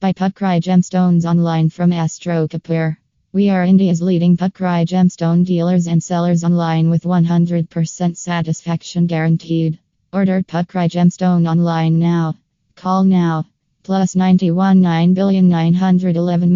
Buy Pukhraj gemstones online from Astro Kapoor, We are India's leading Pukhraj gemstone dealers and sellers online with 100% satisfaction guaranteed. Order Pukhraj gemstone online now. Call now. Plus 91 9 911